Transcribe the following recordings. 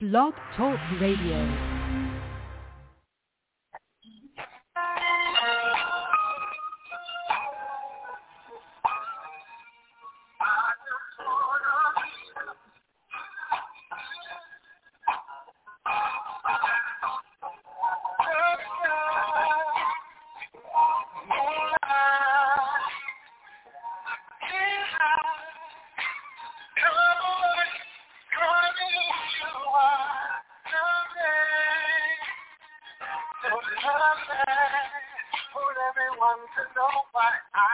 Blog Talk Radio. um, to know what I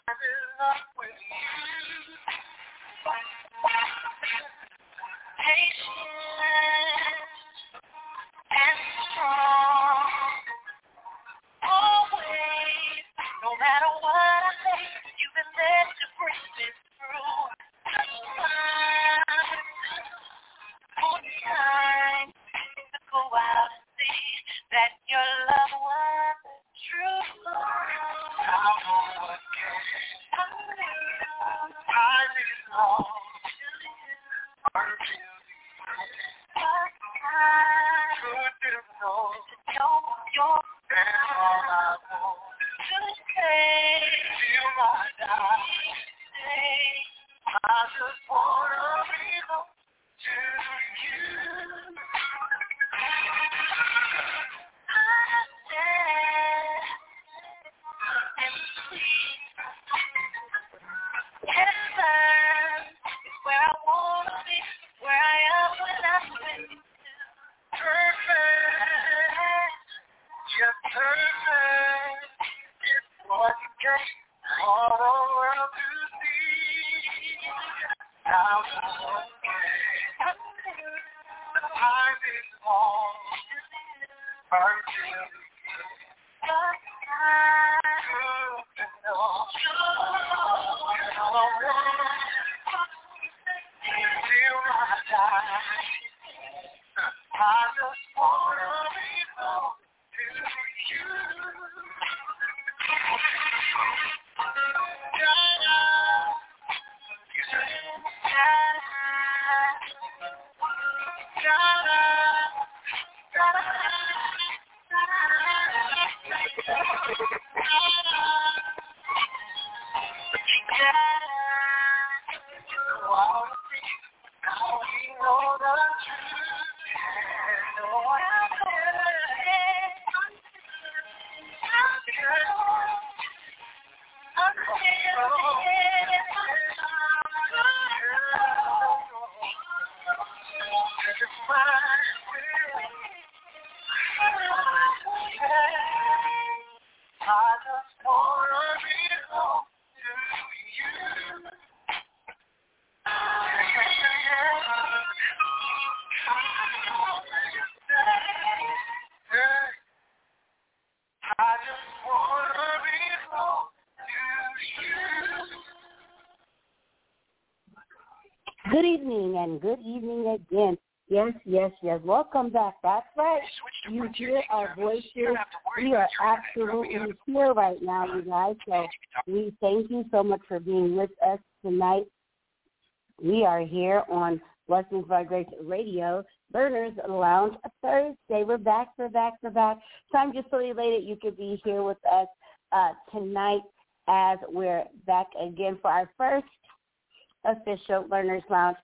I could pour Good evening and good evening again. Yes, yes, yes. Welcome back. That's right. You hear our voices. We are absolutely here right now, you guys. So we thank you so much for being with us tonight. We are here on Blessings by Grace Radio, Learners Lounge Thursday. We're back, we're back, we're back. So I'm just so elated you could be here with us uh, tonight as we're back again for our first official Learners Lounge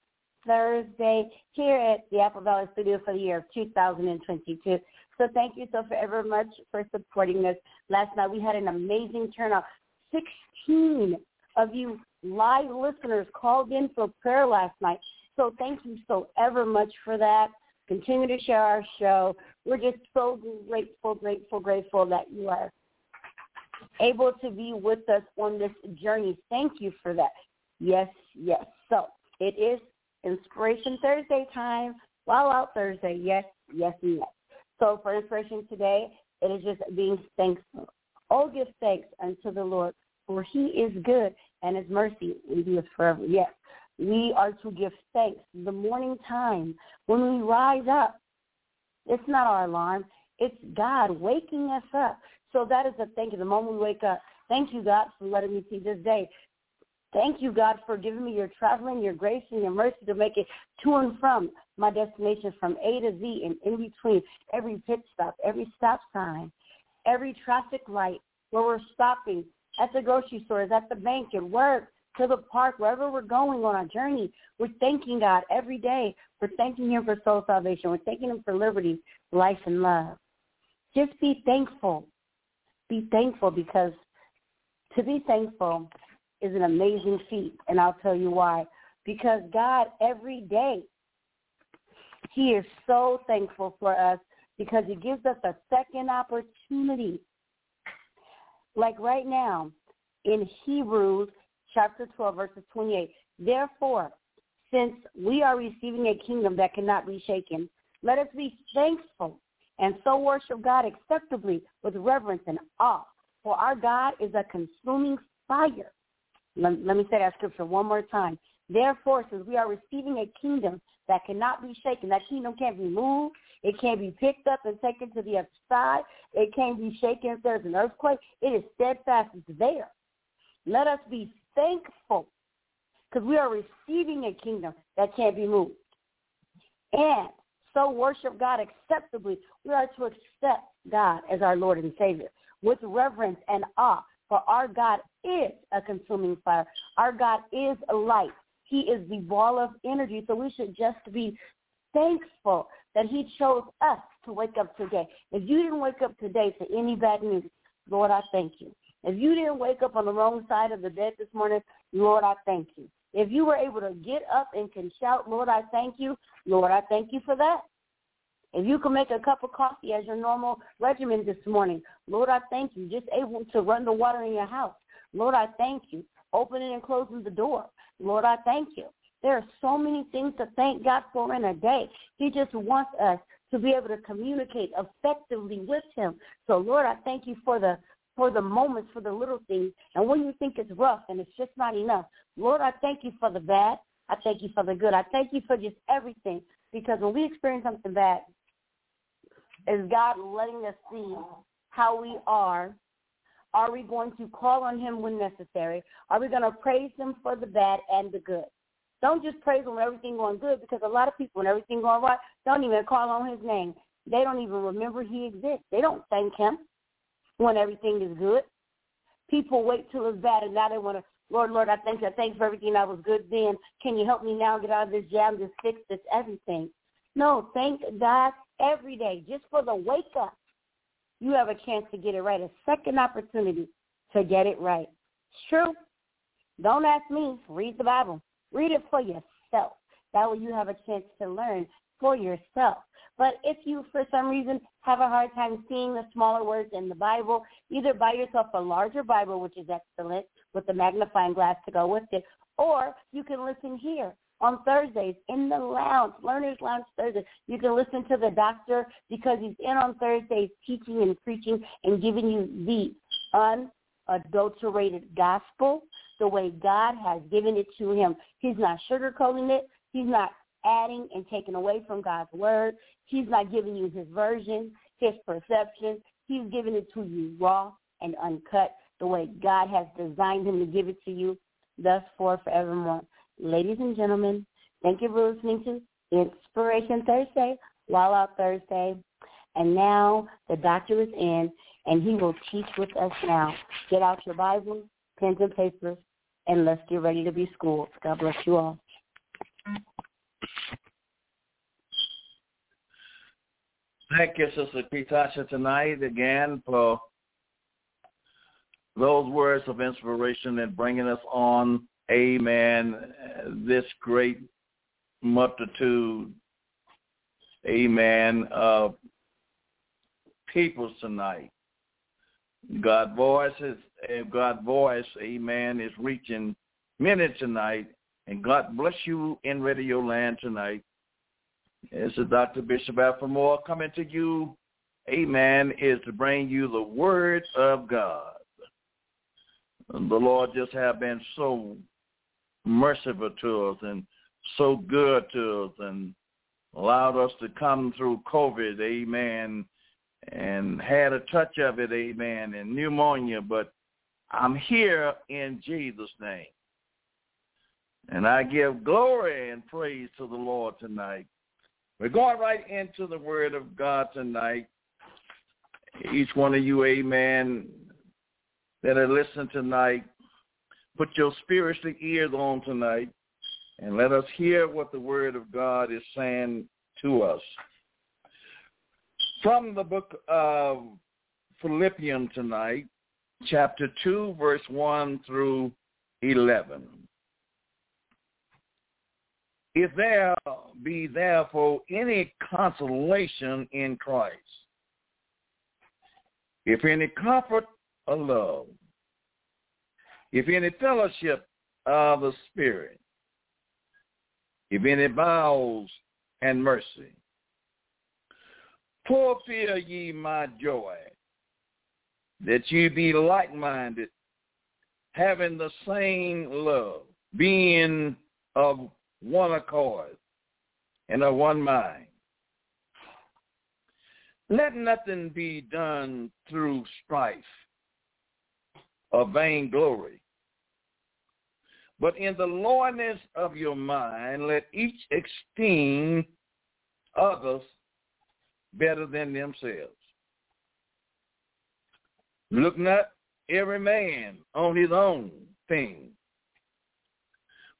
Thursday here at the Apple Valley Studio for the year of 2022. So thank you so very much for supporting us. Last night we had an amazing turnout. 16 of you live listeners called in for prayer last night. So thank you so ever much for that. Continue to share our show. We're just so grateful, grateful, grateful that you are able to be with us on this journey. Thank you for that. Yes, yes. So it is Inspiration Thursday time. While Out Thursday, yes, yes, and yes. So for inspiration today, it is just being thankful. Oh, give thanks unto the Lord, for he is good and his mercy endures forever. Yes, we are to give thanks. The morning time when we rise up, it's not our alarm. It's God waking us up. So that is a thank you. The moment we wake up, thank you, God, for letting me see this day. Thank you, God, for giving me your traveling, your grace, and your mercy to make it to and from my destination from A to Z and in between every pit stop, every stop sign, every traffic light where we're stopping at the grocery stores, at the bank, at work, to the park, wherever we're going on our journey. We're thanking God every day. We're thanking him for soul salvation. We're thanking him for liberty, life, and love. Just be thankful. Be thankful because to be thankful is an amazing feat, and I'll tell you why. Because God, every day, he is so thankful for us because he gives us a second opportunity. Like right now in Hebrews chapter 12, verses 28. Therefore, since we are receiving a kingdom that cannot be shaken, let us be thankful and so worship God acceptably with reverence and awe. For our God is a consuming fire. Let, let me say that scripture one more time. Therefore, since we are receiving a kingdom that cannot be shaken, that kingdom can't be moved, it can't be picked up and taken to the other side, it can't be shaken if there's an earthquake, it is steadfast, it's there. Let us be thankful because we are receiving a kingdom that can't be moved. And so worship God acceptably. We are to accept God as our Lord and Savior with reverence and awe. For our God is a consuming fire. Our God is a light. He is the ball of energy. So we should just be thankful that he chose us to wake up today. If you didn't wake up today to any bad news, Lord, I thank you. If you didn't wake up on the wrong side of the bed this morning, Lord, I thank you. If you were able to get up and can shout, Lord, I thank you, Lord, I thank you for that. If you can make a cup of coffee as your normal regimen this morning, Lord, I thank you. Just able to run the water in your house. Lord, I thank you. Opening and closing the door. Lord, I thank you. There are so many things to thank God for in a day. He just wants us to be able to communicate effectively with him. So Lord, I thank you for the for the moments, for the little things. And when you think it's rough and it's just not enough, Lord, I thank you for the bad. I thank you for the good. I thank you for just everything. Because when we experience something bad, is God letting us see how we are? Are we going to call on him when necessary? Are we going to praise him for the bad and the good? Don't just praise him when everything going good because a lot of people when everything going right don't even call on his name. They don't even remember he exists. They don't thank him when everything is good. People wait till it's bad and now they want to, Lord, Lord, I thank you. Thanks for everything that was good then. Can you help me now get out of this jam, just fix this everything? No, thank God every day just for the wake up. You have a chance to get it right, a second opportunity to get it right. It's true. Don't ask me. Read the Bible. Read it for yourself. That way you have a chance to learn for yourself. But if you, for some reason, have a hard time seeing the smaller words in the Bible, either buy yourself a larger Bible, which is excellent, with the magnifying glass to go with it, or you can listen here on Thursdays in the lounge, Learners Lounge Thursday. You can listen to the doctor because he's in on Thursdays teaching and preaching and giving you the unadulterated gospel the way God has given it to him. He's not sugarcoating it. He's not adding and taking away from God's word. He's not giving you his version, his perception. He's giving it to you raw and uncut the way God has designed him to give it to you, thus for forevermore. Ladies and gentlemen, thank you for listening to Inspiration Thursday, Out Thursday. And now the doctor is in, and he will teach with us now. Get out your Bibles, pens and papers, and let's get ready to be schooled. God bless you all. Thank you, Sister Pitasha, tonight again for those words of inspiration and bringing us on, amen, this great multitude, amen, of people tonight. God voice is eh, God voice, amen, is reaching many tonight. And God bless you in radio land tonight. This is Dr. Bishop Alfred coming to you. Amen. Is to bring you the word of God. The Lord just have been so merciful to us and so good to us and allowed us to come through COVID, amen, and had a touch of it, amen, and pneumonia, but I'm here in Jesus' name. And I give glory and praise to the Lord tonight. We're going right into the word of God tonight. Each one of you, amen, that are listening tonight, put your spiritual ears on tonight and let us hear what the word of God is saying to us. From the book of Philippians tonight, chapter 2, verse 1 through 11. If there be therefore any consolation in Christ, if any comfort of love, if any fellowship of the Spirit, if any bowels and mercy. Fulfill ye my joy, that ye be like-minded, having the same love, being of one accord and of one mind. Let nothing be done through strife or vainglory, but in the lowliness of your mind, let each esteem others better than themselves. Look not every man on his own thing,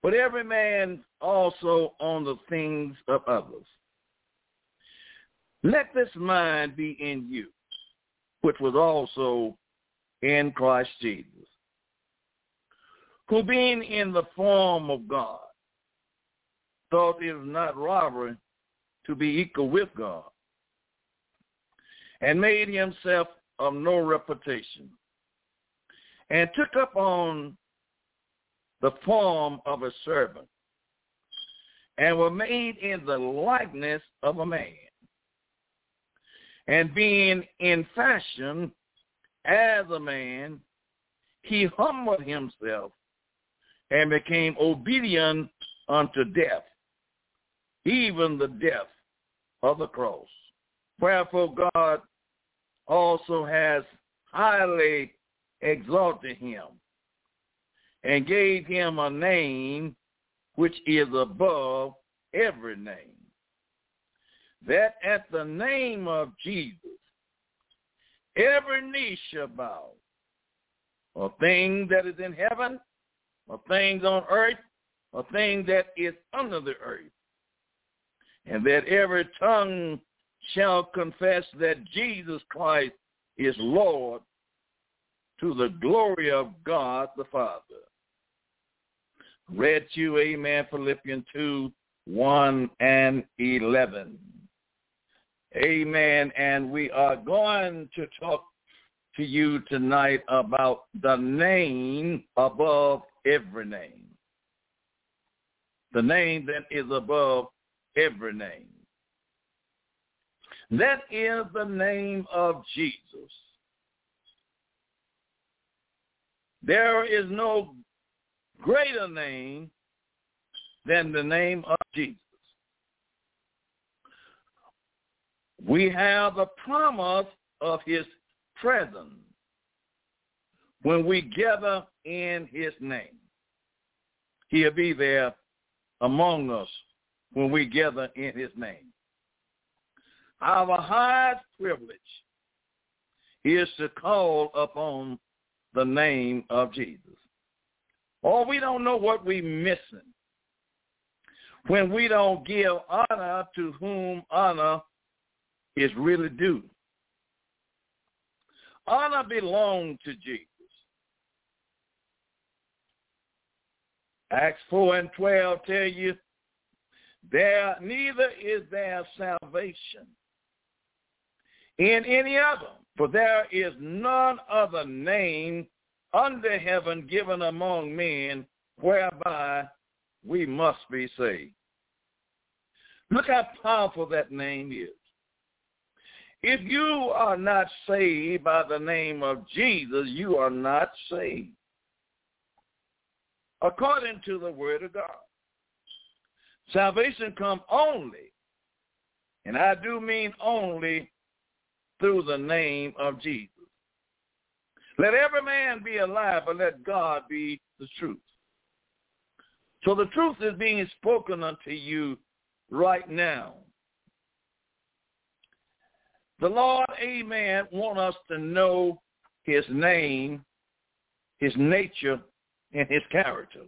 but every man also on the things of others. Let this mind be in you, which was also in Christ Jesus who being in the form of God, thought it not robbery to be equal with God, and made himself of no reputation, and took up on the form of a servant, and were made in the likeness of a man. And being in fashion as a man, he humbled himself and became obedient unto death, even the death of the cross. Wherefore God also has highly exalted him and gave him a name which is above every name, that at the name of Jesus every knee shall bow, a thing that is in heaven of things on earth, or things that is under the earth, and that every tongue shall confess that Jesus Christ is Lord to the glory of God the Father. Read you, amen, Philippians 2, 1 and 11. Amen. And we are going to talk to you tonight about the name above every name. The name that is above every name. That is the name of Jesus. There is no greater name than the name of Jesus. We have the promise of his presence when we gather in his name. He'll be there among us when we gather in his name. Our highest privilege is to call upon the name of Jesus. Or we don't know what we're missing when we don't give honor to whom honor is really due. Honor belongs to Jesus. Acts 4 and 12 tell you, there neither is there salvation in any other, for there is none other name under heaven given among men whereby we must be saved. Look how powerful that name is. If you are not saved by the name of Jesus, you are not saved. According to the word of God. Salvation come only, and I do mean only, through the name of Jesus. Let every man be alive, but let God be the truth. So the truth is being spoken unto you right now. The Lord, amen, want us to know his name, his nature, and his character.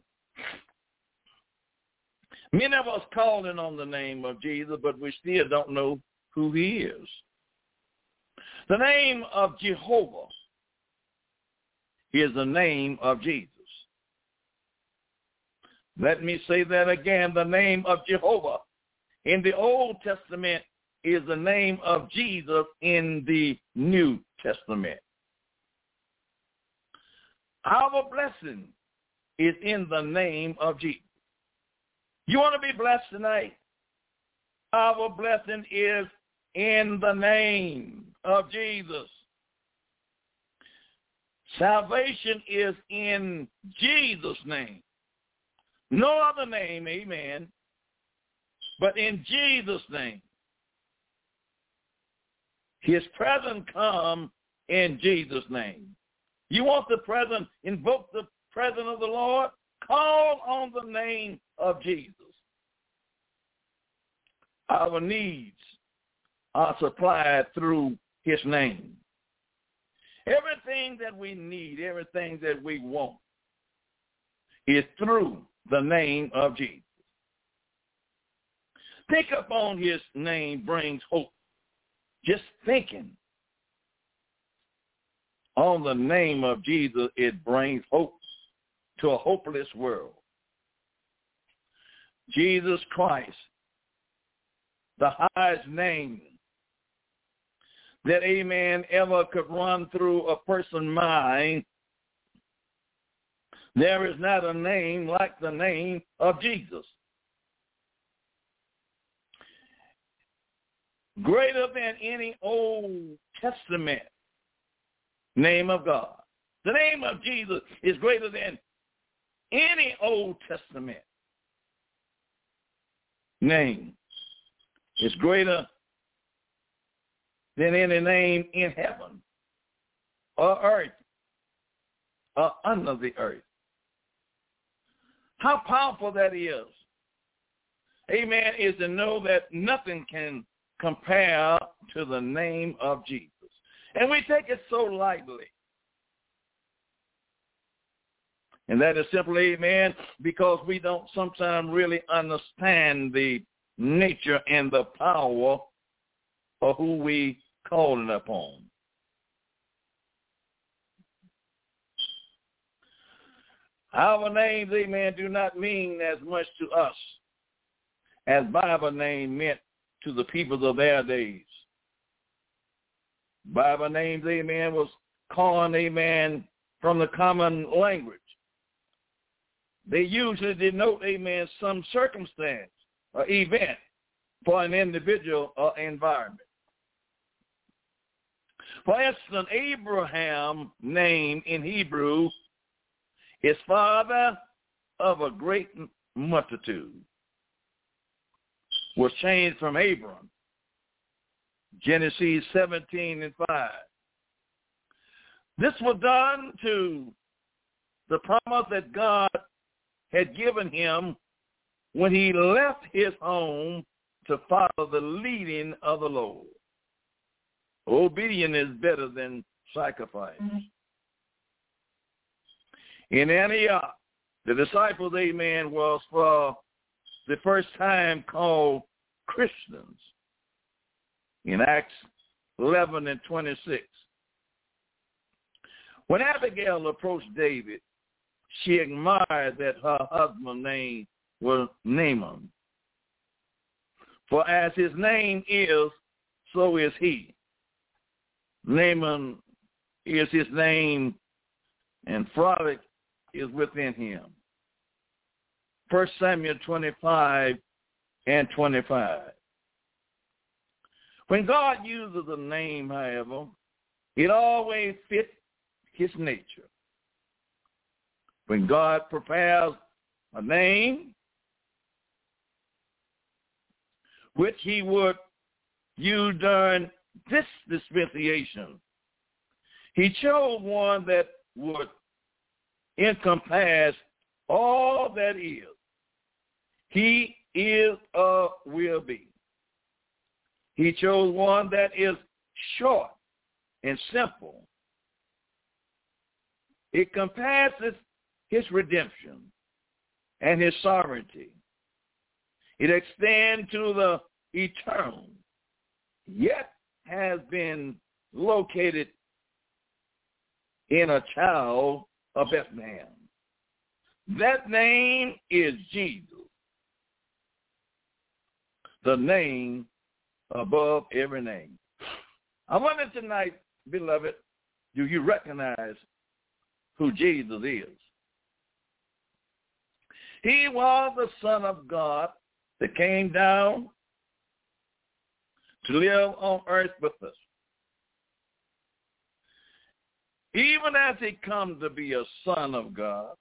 Many of us calling on the name of Jesus, but we still don't know who he is. The name of Jehovah is the name of Jesus. Let me say that again. The name of Jehovah in the Old Testament is the name of Jesus in the New Testament. Our blessing is in the name of Jesus. You want to be blessed tonight? Our blessing is in the name of Jesus. Salvation is in Jesus' name. No other name, amen, but in Jesus' name. His presence come in Jesus' name. You want the presence, invoke the presence of the Lord? Call on the name of Jesus. Our needs are supplied through his name. Everything that we need, everything that we want is through the name of Jesus. Pick up on his name brings hope. Just thinking on the name of Jesus, it brings hope to a hopeless world. Jesus Christ, the highest name that a man ever could run through a person's mind, there is not a name like the name of Jesus. Greater than any Old Testament name of God. The name of Jesus is greater than any Old Testament name. It's greater than any name in heaven or earth or under the earth. How powerful that is. Amen, is to know that nothing can compare to the name of Jesus. And we take it so lightly. And that is simply, amen, because we don't sometimes really understand the nature and the power of who we calling upon. Our names, amen, do not mean as much to us as Bible name meant to the people of their days. Bible names, amen, was coined, amen, from the common language. They usually denote, amen, some circumstance or event for an individual or environment. For instance, Abraham name in Hebrew is father of a great multitude was changed from Abram. Genesis 17 and 5. This was done to the promise that God had given him when he left his home to follow the leading of the Lord. Obedience is better than sacrifice. Mm-hmm. In Antioch, the disciples, amen, was for the first time called Christians in Acts 11 and 26. When Abigail approached David, she admired that her husband's name was Naaman. For as his name is, so is he. Naaman is his name, and frolic is within him. First Samuel 25 and 25. When God uses a name, however, it always fits his nature. When God prepares a name, which he would use during this dispensation, he chose one that would encompass all that is. He is or will be. He chose one that is short and simple. It compasses his redemption and his sovereignty. It extends to the eternal, yet has been located in a child of Bethlehem. That name is Jesus, the name above every name. I wonder tonight, beloved, do you recognize who Jesus is? He was the Son of God that came down to live on earth with us. Even as he comes to be a son of God,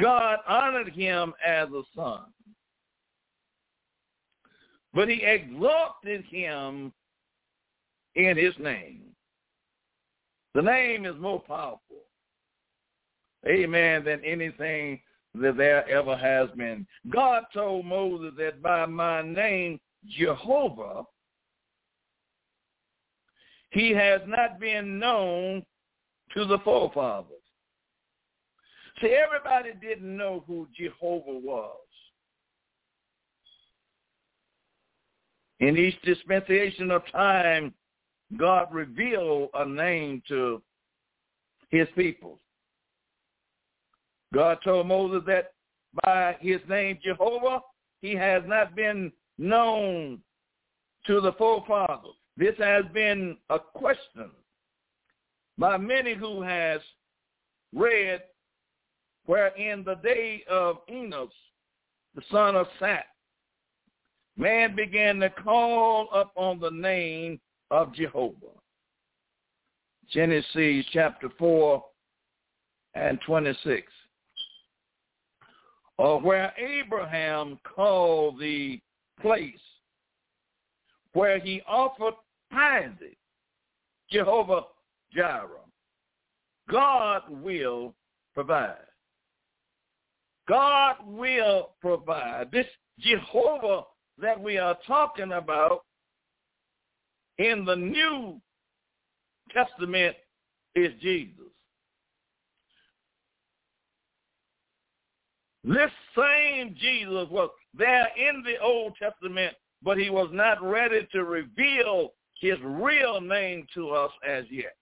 God honored him as a son. But he exalted him in his name. The name is more powerful, amen, than anything that there ever has been. God told Moses that by my name, Jehovah, he has not been known to the forefathers. See, everybody didn't know who Jehovah was. In each dispensation of time, God revealed a name to his people. God told Moses that by his name Jehovah, he has not been known to the forefathers. This has been a question by many who has read where in the day of Enos, the son of Seth, man began to call upon the name of Jehovah. Genesis chapter 4 and 26 or where Abraham called the place where he offered Isaac, Jehovah Jireh. God will provide. God will provide. This Jehovah that we are talking about in the New Testament is Jesus. This same Jesus was there in the Old Testament, but he was not ready to reveal his real name to us as yet.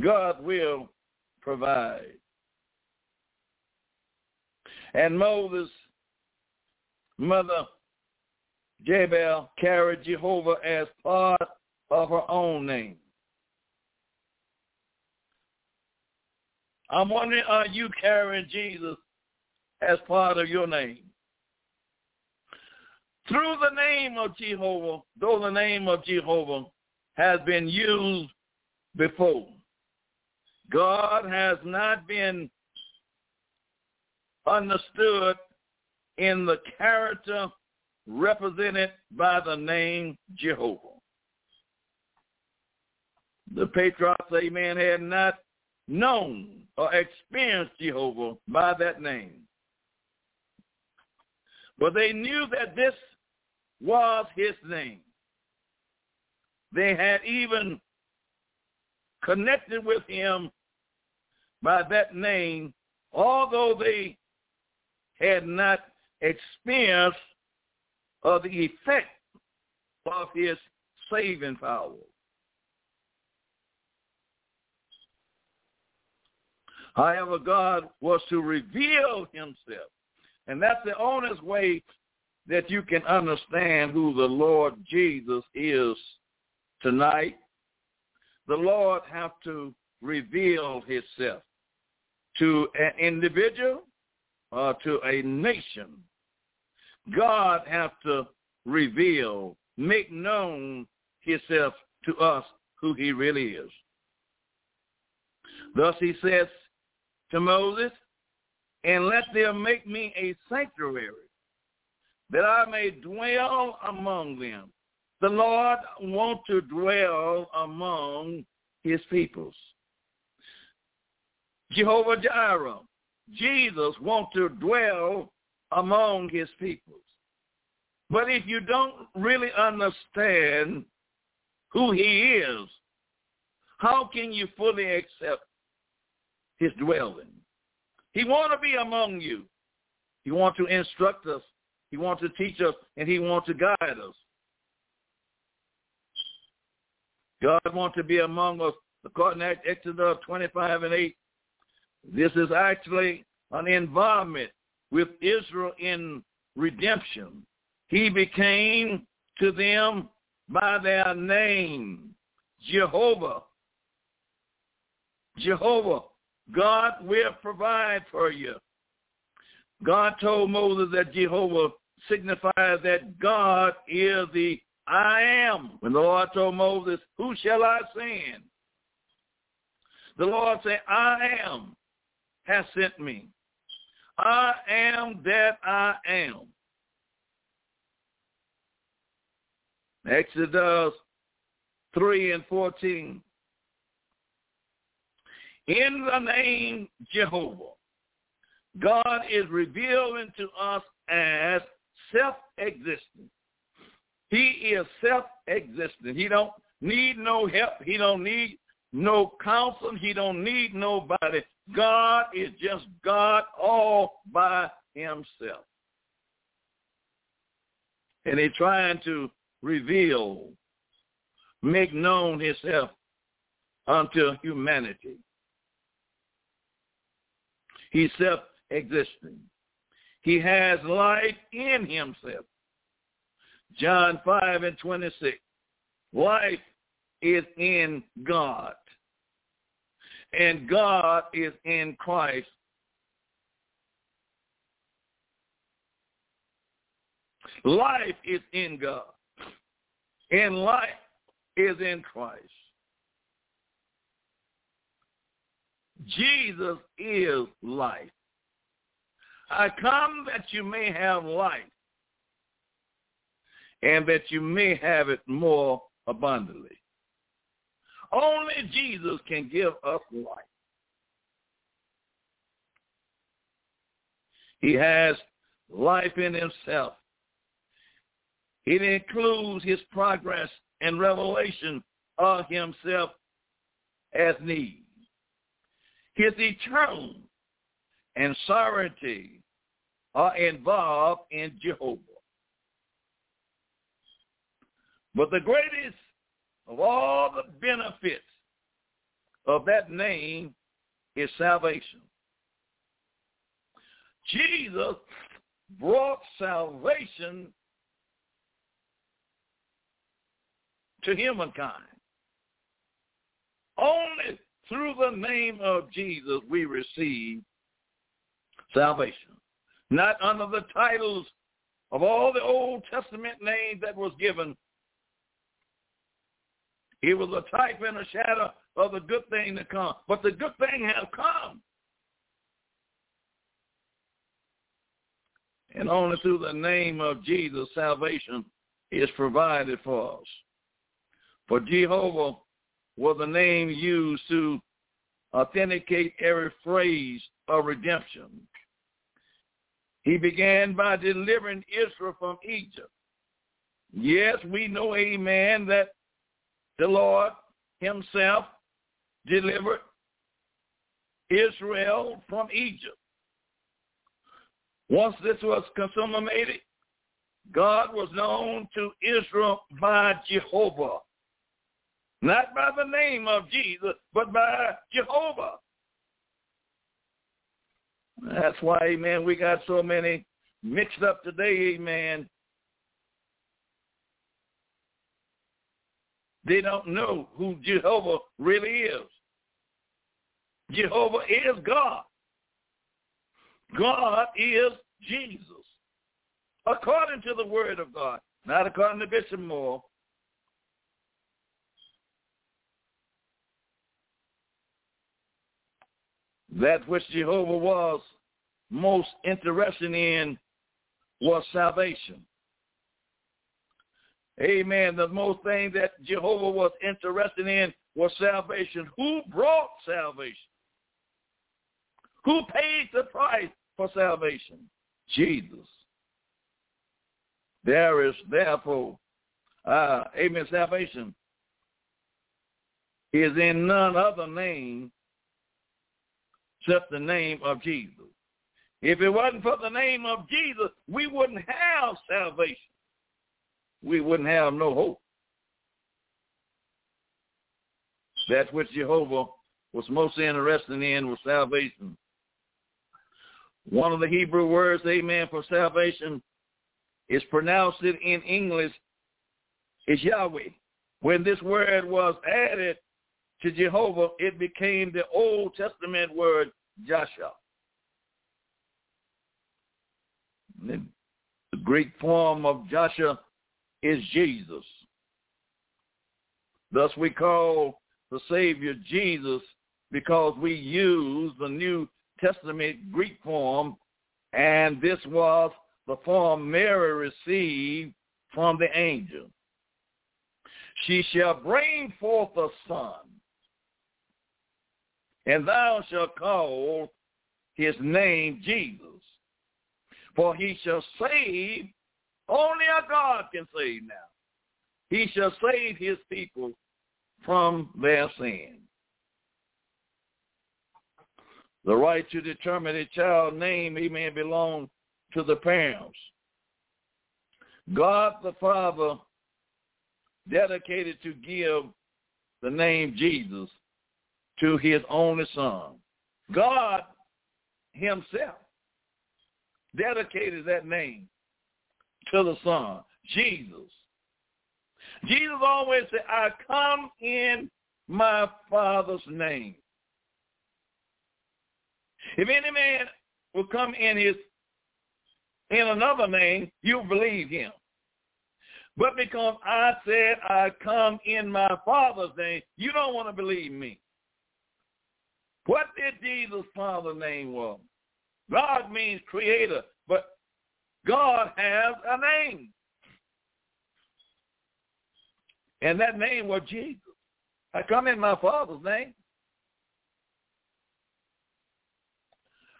God will provide. And Moses' mother, Jabal, carried Jehovah as part of her own name. I'm wondering, are you carrying Jesus as part of your name. Through the name of Jehovah, though the name of Jehovah has been used before, God has not been understood in the character represented by the name Jehovah. The patriarchs, amen, had not known or experienced Jehovah by that name. But they knew that this was his name. They had even connected with him by that name, although they had not experienced of the effect of his saving power. However, God was to reveal himself and that's the only way that you can understand who the Lord Jesus is tonight. The Lord have to reveal himself. to an individual or to a nation, God has to reveal, make known himself to us who he really is. Thus he says to Moses, and let them make me a sanctuary that I may dwell among them. The Lord wants to dwell among his peoples. Jehovah Jireh, Jesus wants to dwell among his peoples. But if you don't really understand who he is, how can you fully accept his dwelling? He wants to be among you. He wants to instruct us. He wants to teach us, and he wants to guide us. God wants to be among us, according to Exodus 25 and 8. This is actually an involvement with Israel in redemption. He became to them by their name, Jehovah. Jehovah, God will provide for you. God told Moses that Jehovah signifies that God is the I am. When the Lord told Moses, who shall I send? The Lord said, I am has sent me. I am that I am. Exodus 3 and 14. In the name Jehovah, God is revealing to us as self-existent. He is self-existent. He don't need no help. He don't need no counsel. He don't need nobody. God is just God all by himself. And he's trying to reveal, make known himself unto humanity. He's self-existing. He has life in himself. John 5 and 26. Life is in God and God is in Christ. Life is in God, and life is in Christ. Jesus is life. I come that you may have life and that you may have it more abundantly. Only Jesus can give us life. He has life in himself. It includes his progress and revelation of himself as need. His eternal and sovereignty are involved in Jehovah. But the greatest of all the benefits of that name is salvation. Jesus brought salvation to humankind. Only through the name of Jesus we receive salvation. Not under the titles of all the Old Testament names that was given he was a type and a shadow of the good thing to come. But the good thing has come. And only through the name of Jesus, salvation is provided for us. For Jehovah was the name used to authenticate every phrase of redemption. He began by delivering Israel from Egypt. Yes, we know, amen, that the Lord himself delivered Israel from Egypt. Once this was consummated, God was known to Israel by Jehovah. Not by the name of Jesus, but by Jehovah. That's why, amen, we got so many mixed up today, amen, They don't know who Jehovah really is. Jehovah is God. God is Jesus. According to the word of God, not according to Bishop Moore. That which Jehovah was most interested in was salvation. Amen. The most thing that Jehovah was interested in was salvation. Who brought salvation? Who paid the price for salvation? Jesus. There is therefore, uh, amen, salvation is in none other name except the name of Jesus. If it wasn't for the name of Jesus, we wouldn't have salvation. We wouldn't have no hope. That which Jehovah was most interested in was salvation. One of the Hebrew words, amen, for salvation is pronounced in English is Yahweh. When this word was added to Jehovah, it became the Old Testament word Joshua. The Greek form of Joshua is Jesus. Thus we call the Savior Jesus because we use the New Testament Greek form, and this was the form Mary received from the angel. She shall bring forth a son, and thou shalt call his name Jesus. For he shall save, only a God can save now. He shall save his people from their sin. The right to determine a child's name, amen, belongs to the parents. God the Father dedicated to give the name Jesus to his only son. God himself dedicated that name to the son, Jesus. Jesus always said, I come in my Father's name. If any man will come in his in another name, you'll believe him. But because I said I come in my Father's name, you don't want to believe me. What did Jesus' Father's name was? God means creator, God has a name. And that name was Jesus. I come in my Father's name.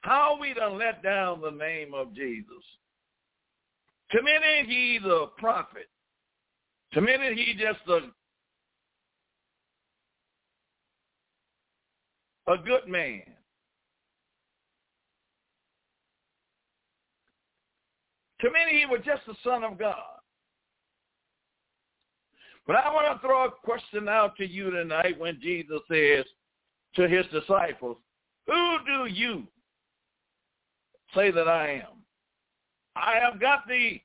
How we done let down the name of Jesus? To many, he's a prophet. To many, he just a, a good man. To many, he was just the son of God. But I want to throw a question out to you tonight when Jesus says to his disciples, who do you say that I am? I have got the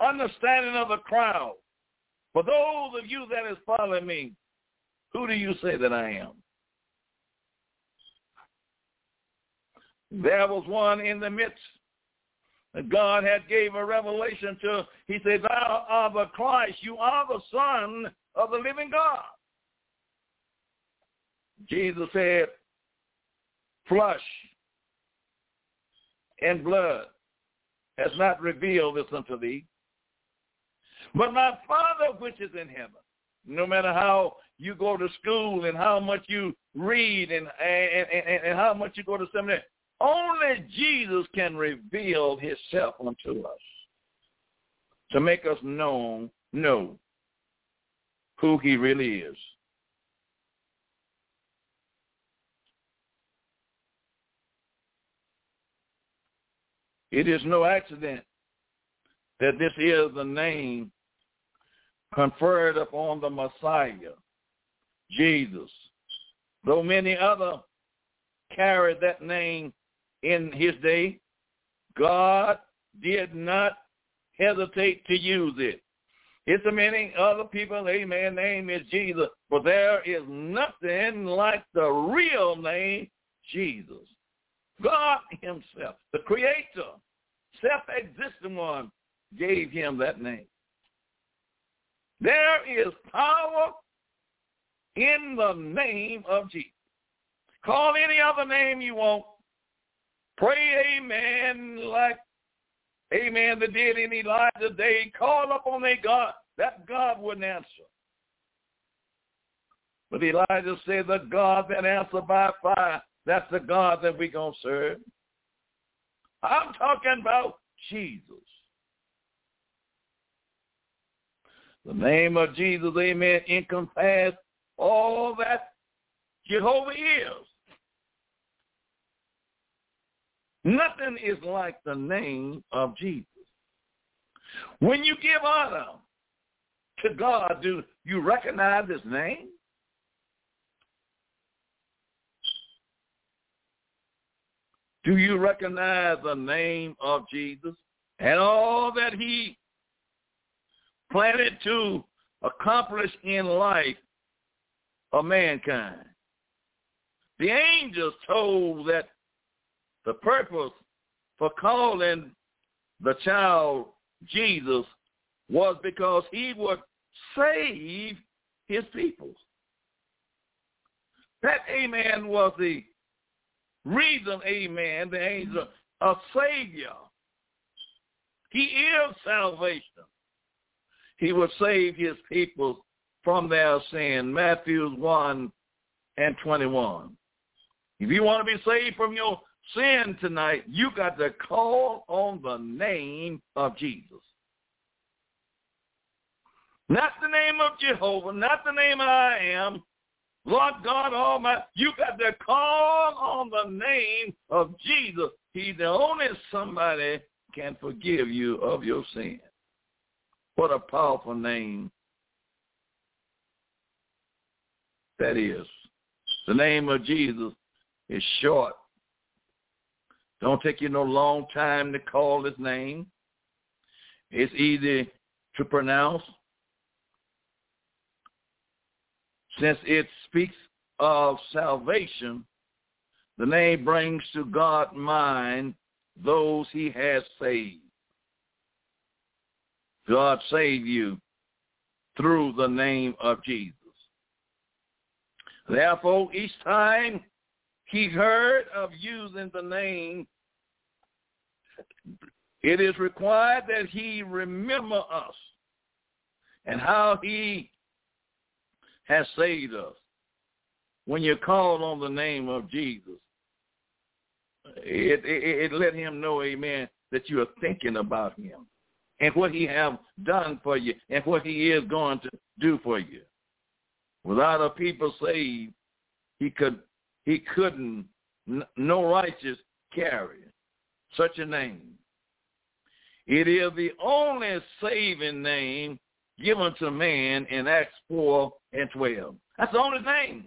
understanding of the crowd. For those of you that is following me, who do you say that I am? There was one in the midst that God had gave a revelation to. He said, thou art the Christ. You are the Son of the living God. Jesus said, flesh and blood has not revealed this unto thee. But my Father which is in heaven, no matter how you go to school and how much you read and, and, and, and how much you go to seminary, only Jesus can reveal himself unto us to make us known, know who he really is. It is no accident that this is the name conferred upon the Messiah, Jesus. Though many other carried that name in his day, God did not hesitate to use it. It's a many other people, amen, name is Jesus, but there is nothing like the real name, Jesus. God himself, the creator, self-existent one, gave him that name. There is power in the name of Jesus. Call any other name you want. Pray amen like amen that did in Elijah's day. Call upon a God. That God wouldn't answer. But Elijah said, the God that answers by fire, that's the God that we're going to serve. I'm talking about Jesus. The name of Jesus, amen, encompasses all that Jehovah is. Nothing is like the name of Jesus. When you give honor to God, do you recognize his name? Do you recognize the name of Jesus and all that he planted to accomplish in life of mankind? The angels told that the purpose for calling the child Jesus was because he would save his people. That, amen, was the reason, amen, the angel, a savior. He is salvation. He will save his people from their sin. Matthew 1 and 21. If you want to be saved from your sin tonight, you got to call on the name of Jesus. Not the name of Jehovah, not the name I am, Lord God Almighty, you got to call on the name of Jesus. He's the only somebody can forgive you of your sin. What a powerful name that is. The name of Jesus is short. Don't take you no long time to call his name. It's easy to pronounce. Since it speaks of salvation, the name brings to God mind those he has saved. God saved you through the name of Jesus. Therefore, each time he heard of using the name, it is required that he remember us and how he has saved us. When you call on the name of Jesus, it, it, it let him know, amen, that you are thinking about him and what he have done for you and what he is going to do for you. Without a people saved, he could he couldn't no righteous carry such a name. It is the only saving name given to man in Acts 4 and 12. That's the only thing.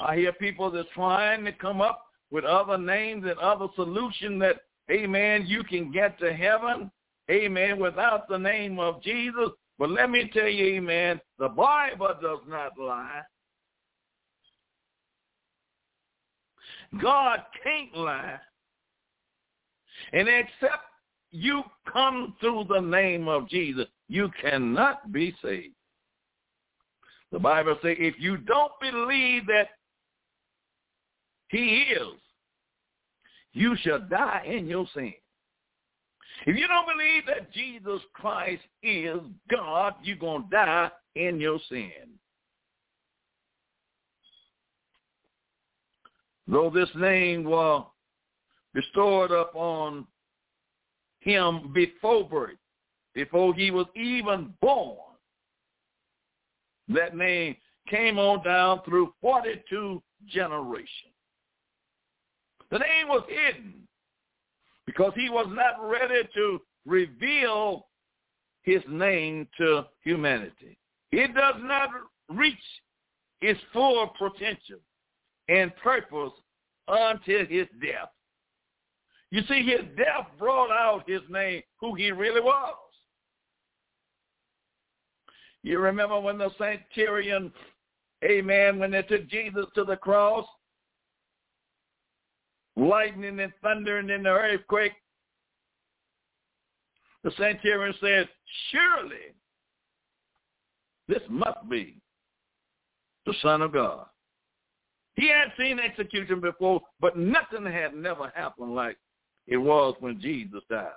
I hear people that's trying to come up with other names and other solutions that, amen, you can get to heaven, amen, without the name of Jesus. But let me tell you, amen, the Bible does not lie. God can't lie. And except you come through the name of Jesus, you cannot be saved. The Bible says if you don't believe that he is, you shall die in your sin. If you don't believe that Jesus Christ is God, you're going to die in your sin. Though this name was bestowed upon him before birth, before he was even born, that name came on down through 42 generations. The name was hidden because he was not ready to reveal his name to humanity. It does not reach its full potential and purpose until his death. You see, his death brought out his name, who he really was. You remember when the centurion, amen, when they took Jesus to the cross? lightning and thunder and then the earthquake, the centurion said, surely this must be the Son of God. He had seen execution before, but nothing had never happened like it was when Jesus died.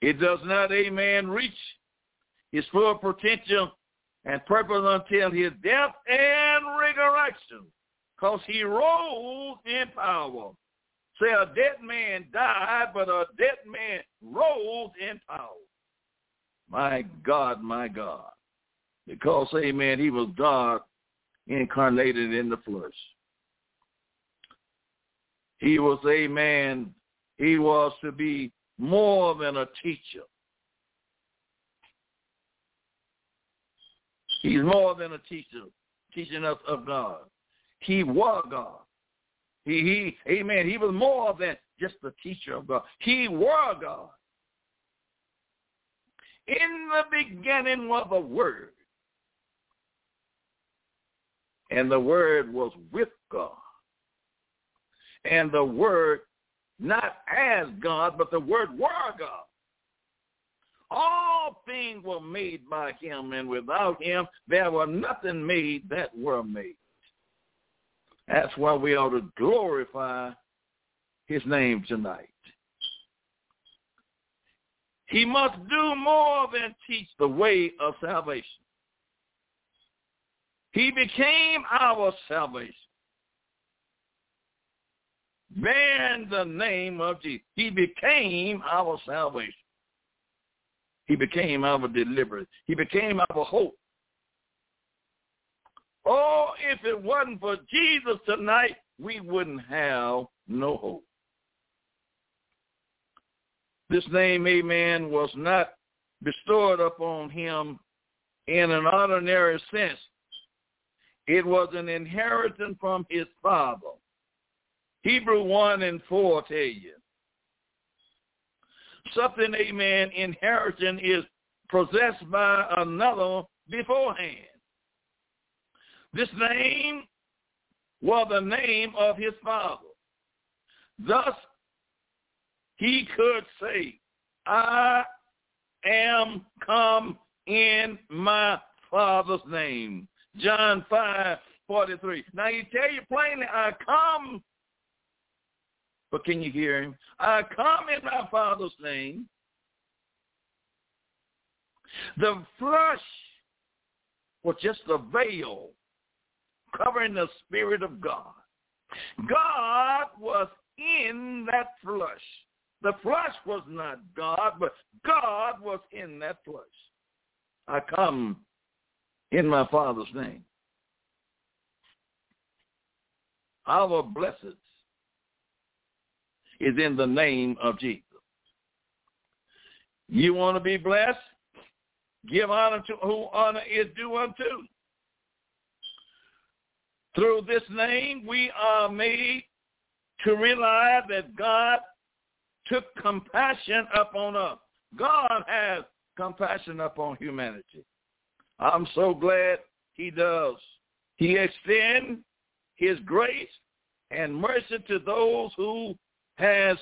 It does not, amen, reach his full potential and purpose until his death and resurrection, because he rose in power. Say a dead man died, but a dead man rose in power. My God, my God. Because, amen, he was God incarnated in the flesh. He was, amen, he was to be more than a teacher. He's more than a teacher, teaching us of God. He was God. He, he, amen. He was more than just the teacher of God. He was God. In the beginning was the Word. And the Word was with God. And the Word, not as God, but the Word were God. All things were made by him, and without him there were nothing made that were made. That's why we ought to glorify his name tonight. He must do more than teach the way of salvation. He became our salvation. Bearing the name of Jesus. He became our salvation. He became our deliverer. He became our hope. Oh, if it wasn't for Jesus tonight, we wouldn't have no hope. This name, amen, was not bestowed upon him in an ordinary sense. It was an inheritance from his father. Hebrew 1 and 4 tell you. Something, amen, inheritance is possessed by another beforehand. This name was the name of his father. Thus, he could say, I am come in my father's name. John 5, 43. Now he tell you plainly, I come but can you hear him? I come in my Father's name. The flesh was just a veil covering the Spirit of God. God was in that flesh. The flesh was not God, but God was in that flesh. I come in my Father's name. Our blessed is in the name of Jesus. You want to be blessed? Give honor to who honor is due unto. Through this name, we are made to realize that God took compassion upon us. God has compassion upon humanity. I'm so glad he does. He extends his grace and mercy to those who has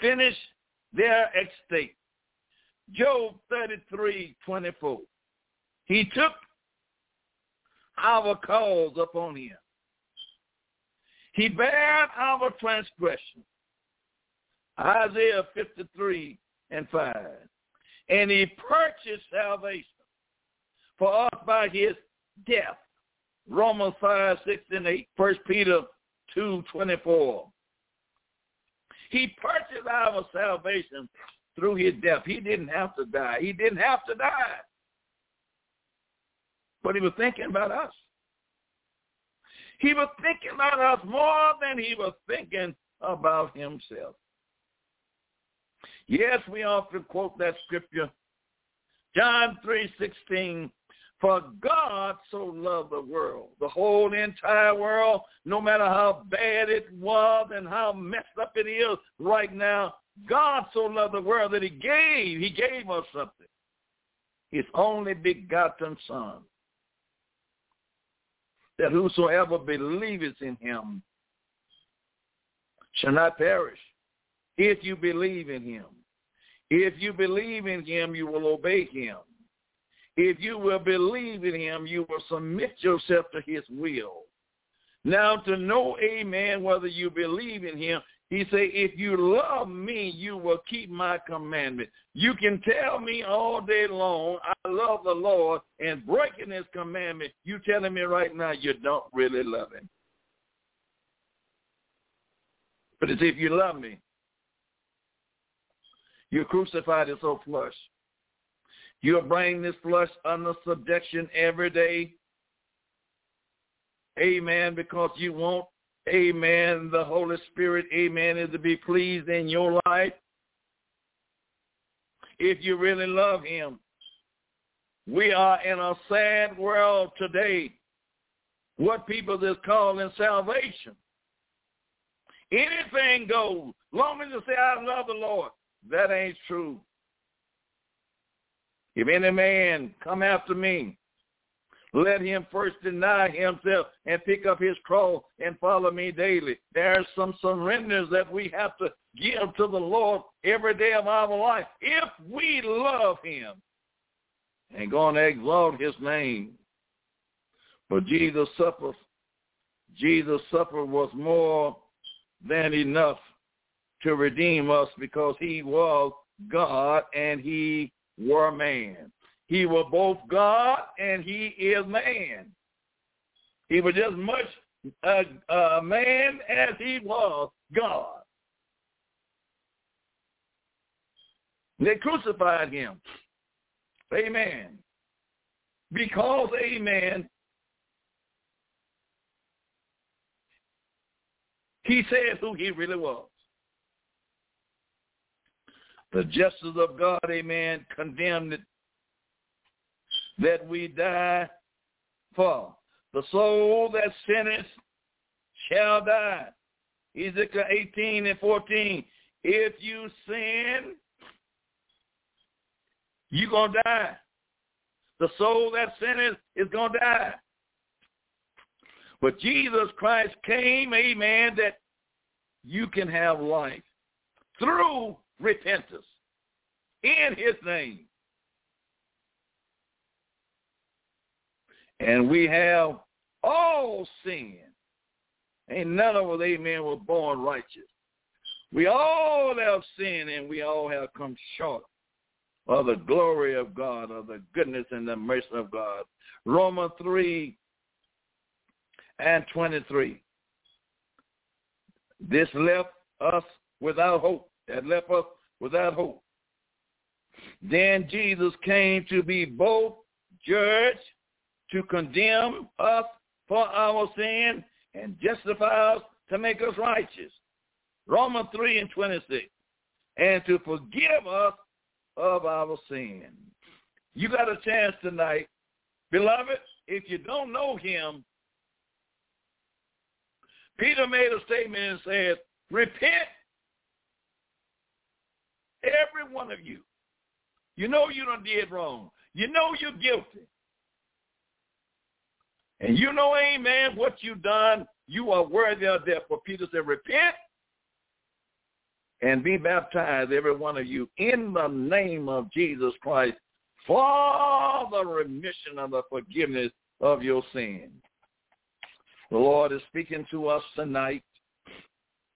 finished their estate. Job 33, 24. He took our cause upon him. He bare our transgression. Isaiah 53 and 5. And he purchased salvation for us by his death. Romans 5, 6 and 8, 1 Peter 2, 24. He purchased our salvation through his death. He didn't have to die. He didn't have to die. But he was thinking about us. He was thinking about us more than he was thinking about himself. Yes, we often quote that scripture. John 3.16 for God so loved the world, the whole entire world, no matter how bad it was and how messed up it is right now, God so loved the world that he gave, he gave us something. his only begotten Son, that whosoever believeth in him shall not perish if you believe in him. If you believe in him, you will obey him. If you will believe in him, you will submit yourself to his will. Now to know, amen, whether you believe in him, he say, if you love me, you will keep my commandment. You can tell me all day long, I love the Lord, and breaking his commandment, you telling me right now you don't really love him. But it's if you love me, you crucified this old flesh. You'll bring this flesh under subjection every day. Amen. Because you want, amen, the Holy Spirit, amen, is to be pleased in your life. If you really love him. We are in a sad world today. What people is calling salvation. Anything goes. Long as you say, I love the Lord. That ain't true. If any man come after me, let him first deny himself and pick up his cross and follow me daily. There are some surrenders that we have to give to the Lord every day of our life if we love him and going to exalt his name. But Jesus suffered. Jesus suffered was more than enough to redeem us because he was God and he were man. He was both God and he is man. He was just much a, a man as he was God. They crucified him. Amen. Because, amen, he said who he really was. The justice of God, amen, condemned it that we die for. The soul that sinneth shall die. Ezekiel 18 and 14. If you sin, you're going to die. The soul that sinneth is going to die. But Jesus Christ came, amen, that you can have life through repentance in his name. And we have all sinned. Ain't none of us, amen, were born righteous. We all have sinned and we all have come short of the glory of God, of the goodness and the mercy of God. Romans 3 and 23. This left us without hope that left us without hope. Then Jesus came to be both judge to condemn us for our sin and justify us to make us righteous. Romans 3 and 26. And to forgive us of our sin. You got a chance tonight. Beloved, if you don't know him, Peter made a statement and said, repent Every one of you. You know you done did wrong. You know you're guilty. And you know, amen, what you've done, you are worthy of death. For Peter said, repent and be baptized, every one of you, in the name of Jesus Christ for the remission of the forgiveness of your sin. The Lord is speaking to us tonight.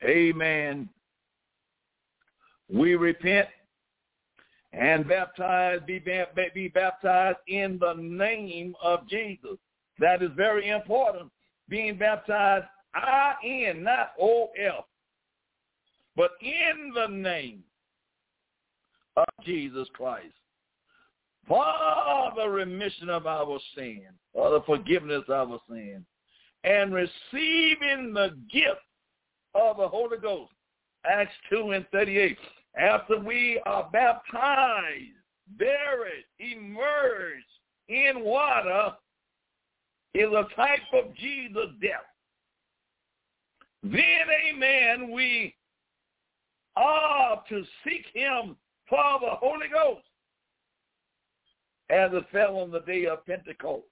Amen we repent and baptize, be, be baptized in the name of Jesus. That is very important. Being baptized I-N, not O-F, but in the name of Jesus Christ for the remission of our sin, for the forgiveness of our sin, and receiving the gift of the Holy Ghost. Acts 2 and 38 after we are baptized, buried, immersed in water, is a type of Jesus' death. Then, amen, we are to seek him for the Holy Ghost. as it fell on the day of Pentecost.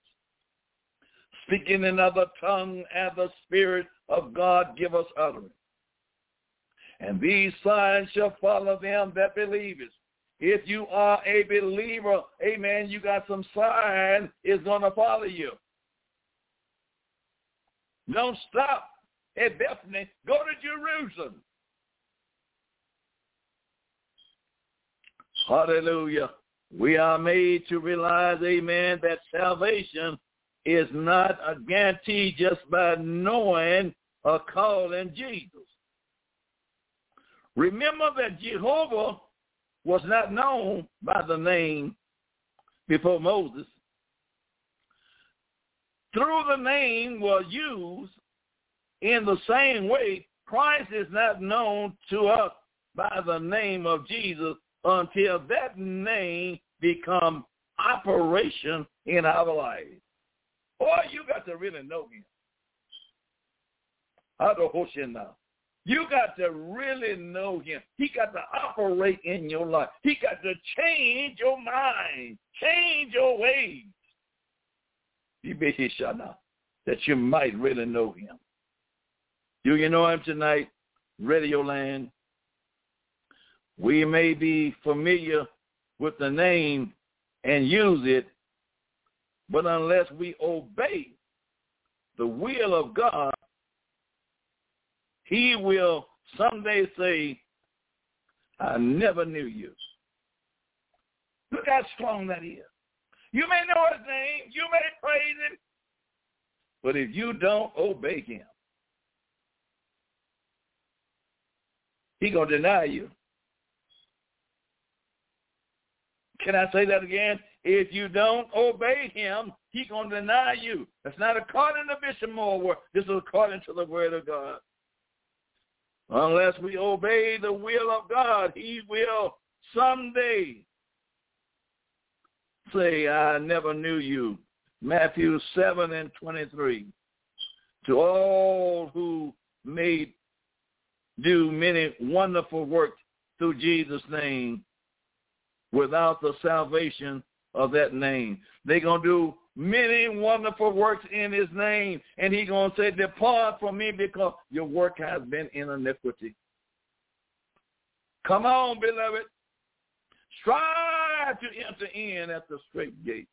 Speaking in other tongue as the Spirit of God give us utterance. And these signs shall follow them that believe it. If you are a believer, amen, you got some sign is going to follow you. Don't stop at Bethany. Go to Jerusalem. Hallelujah. We are made to realize, amen, that salvation is not a guarantee just by knowing or calling Jesus. Remember that Jehovah was not known by the name before Moses. Through the name was used in the same way, Christ is not known to us by the name of Jesus until that name become operation in our lives. Boy, you got to really know him. now. You got to really know him. He got to operate in your life. He got to change your mind, change your ways. That you might really know him. Do you know him tonight, Radio Land? We may be familiar with the name and use it, but unless we obey the will of God, he will someday say, I never knew you. Look how strong that is. You may know his name. You may praise him. But if you don't obey him, he going to deny you. Can I say that again? If you don't obey him, he's going to deny you. That's not according to Bishop Moore. This is according to the word of God. Unless we obey the will of God, he will someday say, I never knew you. Matthew 7 and 23. To all who made do many wonderful works through Jesus' name, without the salvation of that name. They're going to do many wonderful works in his name. And he's going to say, depart from me because your work has been in iniquity. Come on, beloved. Strive to enter in at the straight gate.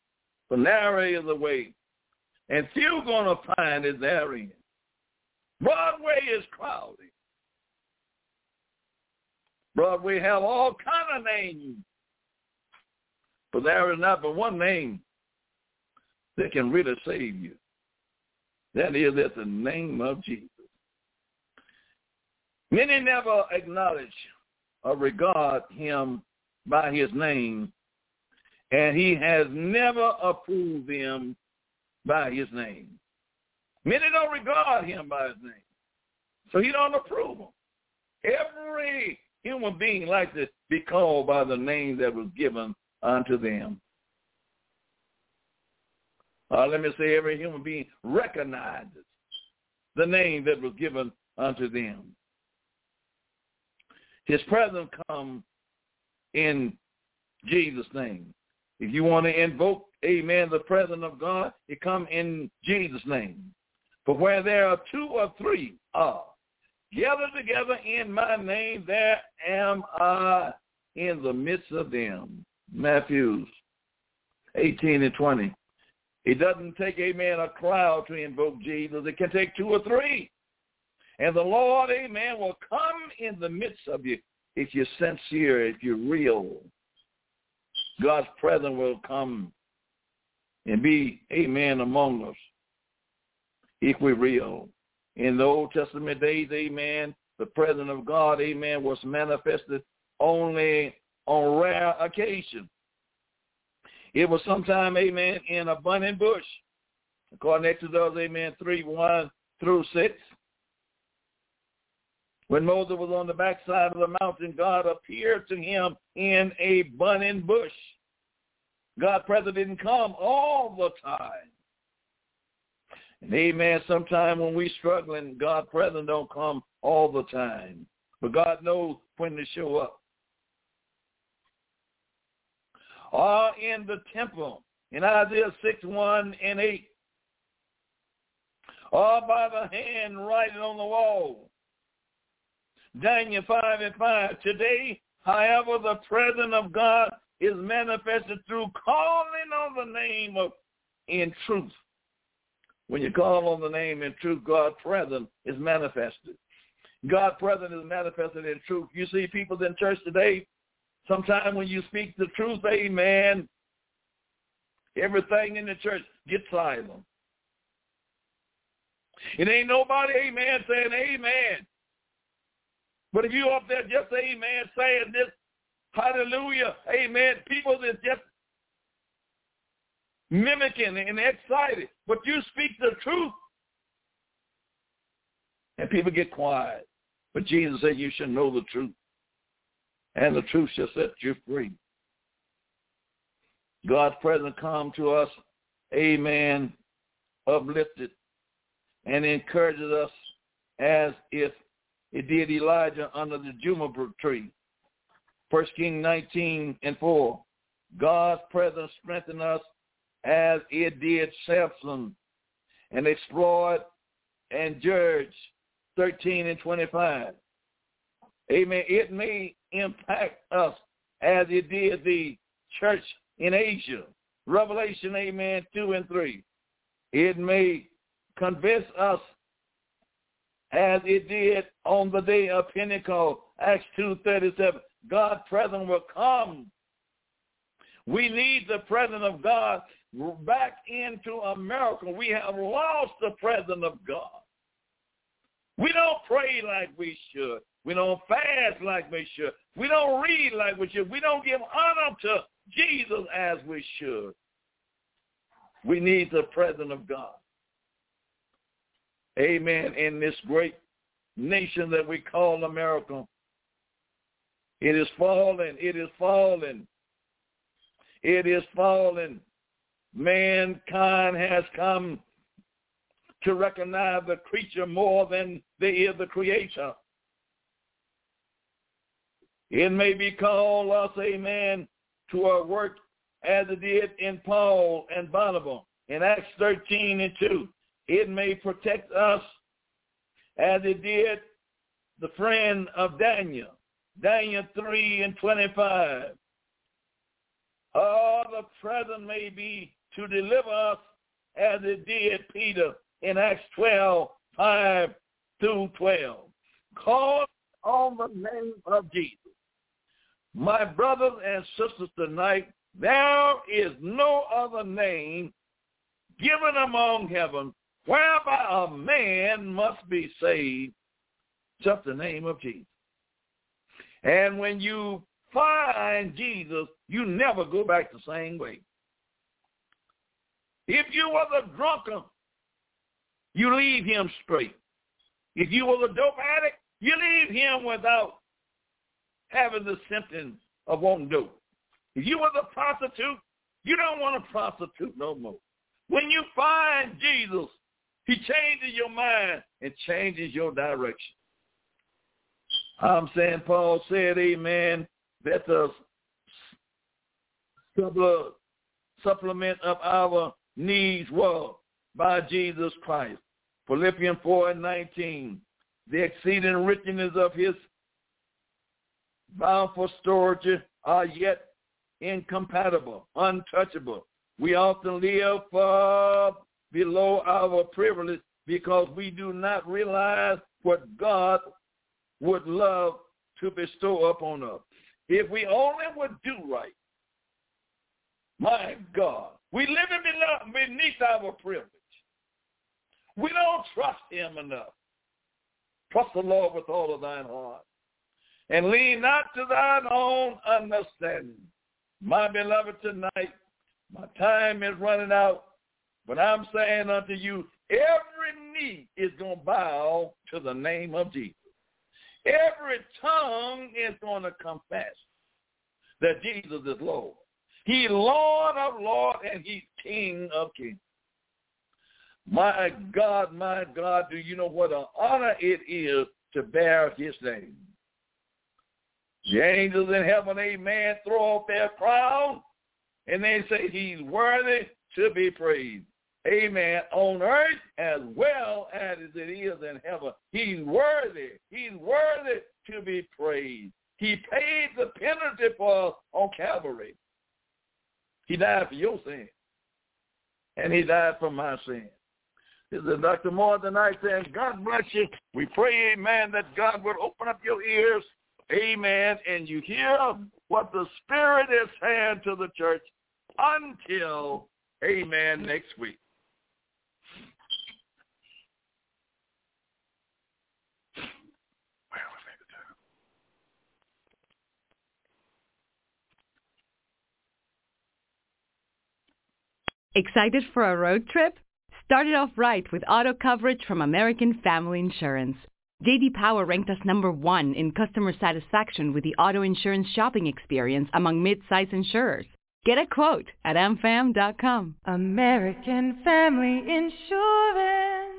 For narrow is the way. And few going to find it therein. Broadway is crowded. Broadway have all kind of names. But there is not but one name that can really save you. That is at the name of Jesus. Many never acknowledge or regard him by his name, and he has never approved them by his name. Many don't regard him by his name, so he don't approve them. Every human being likes to be called by the name that was given unto them. Uh, let me say every human being recognizes the name that was given unto them. His presence come in Jesus' name. If you want to invoke, amen, the presence of God, it come in Jesus' name. For where there are two or three are gathered together in my name, there am I in the midst of them. Matthew 18 and 20. It doesn't take, amen, a crowd to invoke Jesus. It can take two or three. And the Lord, amen, will come in the midst of you if you're sincere, if you're real. God's presence will come and be, amen, among us if we're real. In the Old Testament days, amen, the presence of God, amen, was manifested only on rare occasion. It was sometime, amen, in a burning bush. According to those, amen, 3, 1 through 6. When Moses was on the backside of the mountain, God appeared to him in a burning bush. God presence didn't come all the time. And amen, sometime when we're struggling, God presence don't come all the time. But God knows when to show up. Are in the temple in Isaiah 6, 1 and 8, or by the hand writing on the wall. Daniel 5 and 5. Today, however, the presence of God is manifested through calling on the name of in truth. When you call on the name in truth, God's presence is manifested. God's presence is manifested in truth. You see people in church today, sometimes when you speak the truth, amen, everything in the church gets silent. It ain't nobody, amen, saying amen. But if you up there just amen, saying this, hallelujah, amen, people that just mimicking and excited, but you speak the truth, and people get quiet. But Jesus said you should know the truth, and the truth shall set you free. God's presence come to us, amen, uplifted, and encourages us as if it did Elijah under the juniper tree. First King 19 and 4. God's presence strengthened us as it did Samson and explored and Judge 13 and 25. Amen. It may impact us as it did the church in Asia. Revelation, amen, 2 and 3. It may convince us as it did on the day of Pentecost, Acts 2.37. God's presence will come. We need the presence of God back into America. We have lost the presence of God. We don't pray like we should. We don't fast like we should. We don't read like we should. We don't give honor to Jesus as we should. We need the presence of God. Amen. In this great nation that we call America. It is falling. It is falling. It is falling. Mankind has come to recognize the creature more than they is the creator. It may be called uh, us, amen, to our work as it did in Paul and Barnabas in Acts 13 and 2. It may protect us as it did the friend of Daniel, Daniel 3 and 25. Oh, the present may be to deliver us as it did Peter in Acts 12, 5 through 12. Call on the name of Jesus. My brothers and sisters tonight, there is no other name given among heaven whereby a man must be saved, just the name of Jesus. And when you find Jesus, you never go back the same way. If you was a drunkard, you leave him straight. If you were a dope addict, you leave him without having the symptoms of wanting dope. If you was a prostitute, you don't want to prostitute no more. When you find Jesus, he changes your mind and changes your direction. I'm saying Paul said, amen, that the supplement of our needs was by Jesus Christ. Philippians 4 and 19, the exceeding richness of his bountiful storage are yet incompatible, untouchable. We often live far below our privilege because we do not realize what God would love to bestow upon us. If we only would do right, my God, we live beneath our privilege. We don't trust him enough. Trust the Lord with all of thine heart. And lean not to thine own understanding. My beloved, tonight, my time is running out. But I'm saying unto you, every knee is going to bow to the name of Jesus. Every tongue is going to confess that Jesus is Lord. He's Lord of lords and he's King of kings. My God, my God, do you know what an honor it is to bear his name? The angels in heaven, amen, throw off their crown And they say he's worthy to be praised. Amen. On earth as well as it is in heaven. He's worthy. He's worthy to be praised. He paid the penalty for us on Calvary. He died for your sin. And he died for my sin. This is Dr. Moore tonight saying, God bless you. We pray, amen, that God would open up your ears, amen, and you hear what the Spirit is saying to the church until, amen, next week. Excited for a road trip? Start it off right with auto coverage from American Family Insurance. JD Power ranked us number one in customer satisfaction with the auto insurance shopping experience among mid-size insurers. Get a quote at amfam.com. American Family Insurance.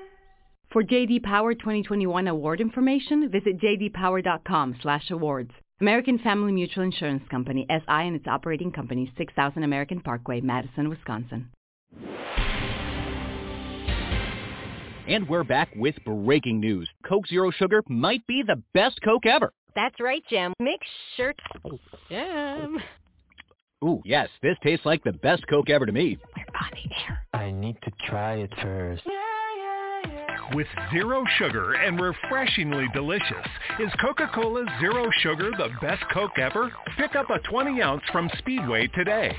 For JD Power 2021 award information, visit jdpower.com/awards. American Family Mutual Insurance Company, SI and its operating companies, 6000 American Parkway, Madison, Wisconsin. And we're back with breaking news. Coke Zero Sugar might be the best Coke ever. That's right, Jim. Make sure. Jim. Ooh, yes, this tastes like the best Coke ever to me. We're on the air. I need to try it first. With zero sugar and refreshingly delicious, is Coca-Cola Zero Sugar the best Coke ever? Pick up a 20 ounce from Speedway today.